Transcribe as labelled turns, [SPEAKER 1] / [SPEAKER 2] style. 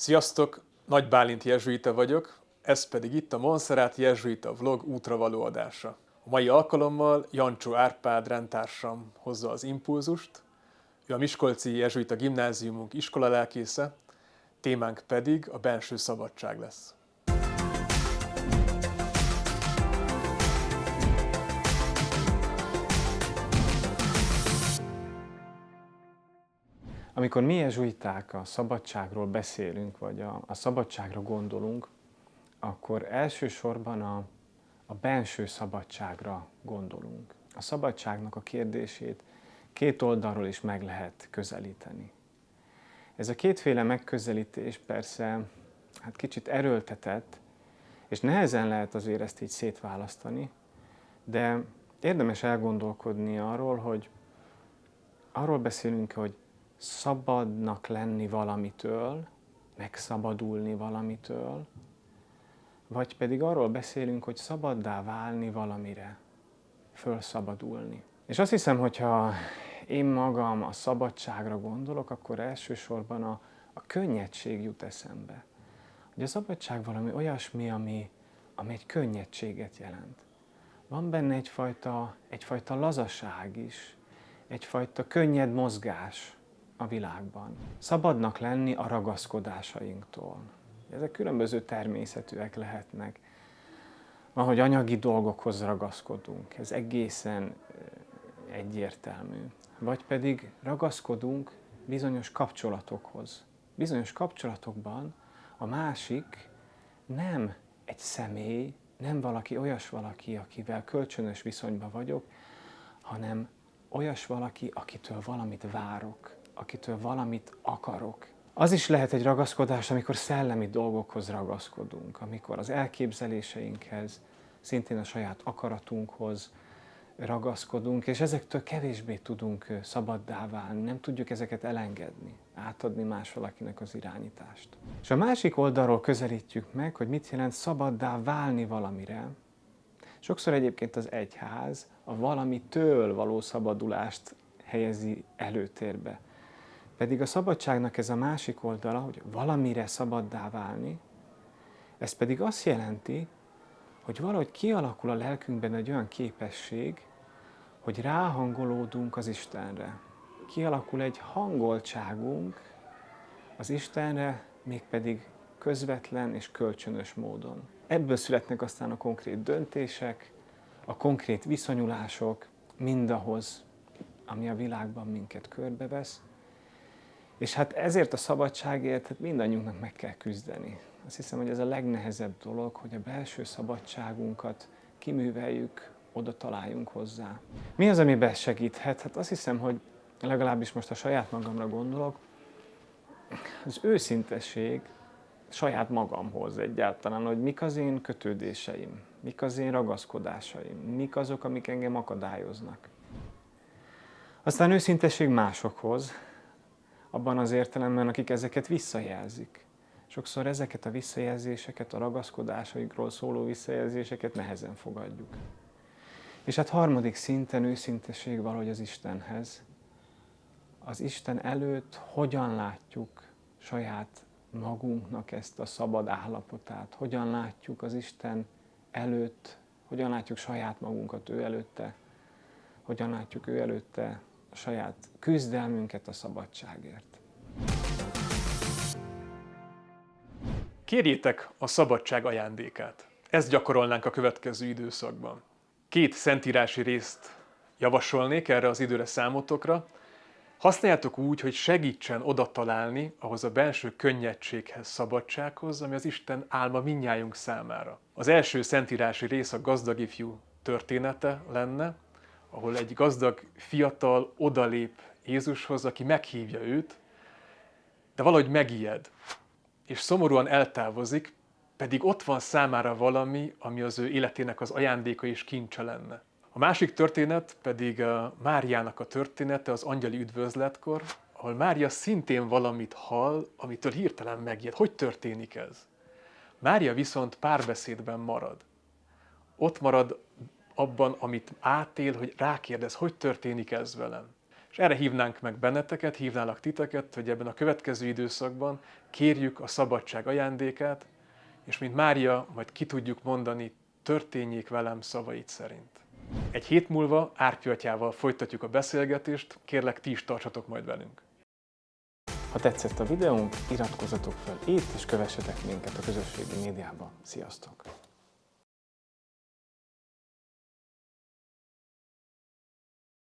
[SPEAKER 1] Sziasztok! Nagy Bálint Jezsuita vagyok, ez pedig itt a Monserrat Jezsuita vlog útravaló adása. A mai alkalommal Jancsó Árpád rendtársam hozza az impulzust, ő a Miskolci Jezsuita Gimnáziumunk iskolalelkésze, témánk pedig a belső szabadság lesz.
[SPEAKER 2] Amikor mi jezsuiták a szabadságról beszélünk, vagy a, a szabadságra gondolunk, akkor elsősorban a, a benső szabadságra gondolunk. A szabadságnak a kérdését két oldalról is meg lehet közelíteni. Ez a kétféle megközelítés persze hát kicsit erőltetett, és nehezen lehet azért ezt így szétválasztani, de érdemes elgondolkodni arról, hogy arról beszélünk, hogy szabadnak lenni valamitől, megszabadulni valamitől, vagy pedig arról beszélünk, hogy szabaddá válni valamire, fölszabadulni. És azt hiszem, hogyha én magam a szabadságra gondolok, akkor elsősorban a, a könnyedség jut eszembe. Hogy a szabadság valami olyasmi, ami, ami egy könnyedséget jelent. Van benne egyfajta, egyfajta lazaság is, egyfajta könnyed mozgás, a világban. Szabadnak lenni a ragaszkodásainktól. Ezek különböző természetűek lehetnek. Van, hogy anyagi dolgokhoz ragaszkodunk, ez egészen egyértelmű. Vagy pedig ragaszkodunk bizonyos kapcsolatokhoz. Bizonyos kapcsolatokban a másik nem egy személy, nem valaki, olyas valaki, akivel kölcsönös viszonyban vagyok, hanem olyas valaki, akitől valamit várok, akitől valamit akarok. Az is lehet egy ragaszkodás, amikor szellemi dolgokhoz ragaszkodunk, amikor az elképzeléseinkhez, szintén a saját akaratunkhoz ragaszkodunk, és ezektől kevésbé tudunk szabaddá válni, nem tudjuk ezeket elengedni, átadni más valakinek az irányítást. És a másik oldalról közelítjük meg, hogy mit jelent szabaddá válni valamire. Sokszor egyébként az egyház a valamitől való szabadulást helyezi előtérbe. Pedig a szabadságnak ez a másik oldala, hogy valamire szabaddá válni, ez pedig azt jelenti, hogy valahogy kialakul a lelkünkben egy olyan képesség, hogy ráhangolódunk az Istenre. Kialakul egy hangoltságunk az Istenre, mégpedig közvetlen és kölcsönös módon. Ebből születnek aztán a konkrét döntések, a konkrét viszonyulások mindahhoz, ami a világban minket körbevesz, és hát ezért a szabadságért hát mindannyiunknak meg kell küzdeni. Azt hiszem, hogy ez a legnehezebb dolog, hogy a belső szabadságunkat kiműveljük, oda találjunk hozzá. Mi az, ami segíthet? Hát azt hiszem, hogy legalábbis most a saját magamra gondolok, az őszintesség saját magamhoz egyáltalán, hogy mik az én kötődéseim, mik az én ragaszkodásaim, mik azok, amik engem akadályoznak. Aztán őszintesség másokhoz, abban az értelemben, akik ezeket visszajelzik. Sokszor ezeket a visszajelzéseket, a ragaszkodásaikról szóló visszajelzéseket nehezen fogadjuk. És hát harmadik szinten őszinteség valahogy az Istenhez. Az Isten előtt hogyan látjuk saját magunknak ezt a szabad állapotát, hogyan látjuk az Isten előtt, hogyan látjuk saját magunkat ő előtte, hogyan látjuk ő előtte saját küzdelmünket a szabadságért.
[SPEAKER 1] Kérjétek a szabadság ajándékát. Ezt gyakorolnánk a következő időszakban. Két szentírási részt javasolnék erre az időre számotokra. Használjátok úgy, hogy segítsen oda találni ahhoz a belső könnyedséghez, szabadsághoz, ami az Isten álma minnyájunk számára. Az első szentírási rész a gazdag ifjú története lenne, ahol egy gazdag fiatal odalép Jézushoz, aki meghívja őt, de valahogy megijed, és szomorúan eltávozik, pedig ott van számára valami, ami az ő életének az ajándéka és kincse lenne. A másik történet pedig a Máriának a története az angyali üdvözletkor, ahol Mária szintén valamit hall, amitől hirtelen megijed. Hogy történik ez? Mária viszont párbeszédben marad. Ott marad abban, amit átél, hogy rákérdez, hogy történik ez velem. És erre hívnánk meg benneteket, hívnálak titeket, hogy ebben a következő időszakban kérjük a szabadság ajándékát, és mint Mária, majd ki tudjuk mondani, történjék velem szavait szerint. Egy hét múlva Árpi atyával folytatjuk a beszélgetést, kérlek ti is tartsatok majd velünk.
[SPEAKER 2] Ha tetszett a videónk, iratkozzatok fel itt, és kövessetek minket a közösségi médiában. Sziasztok!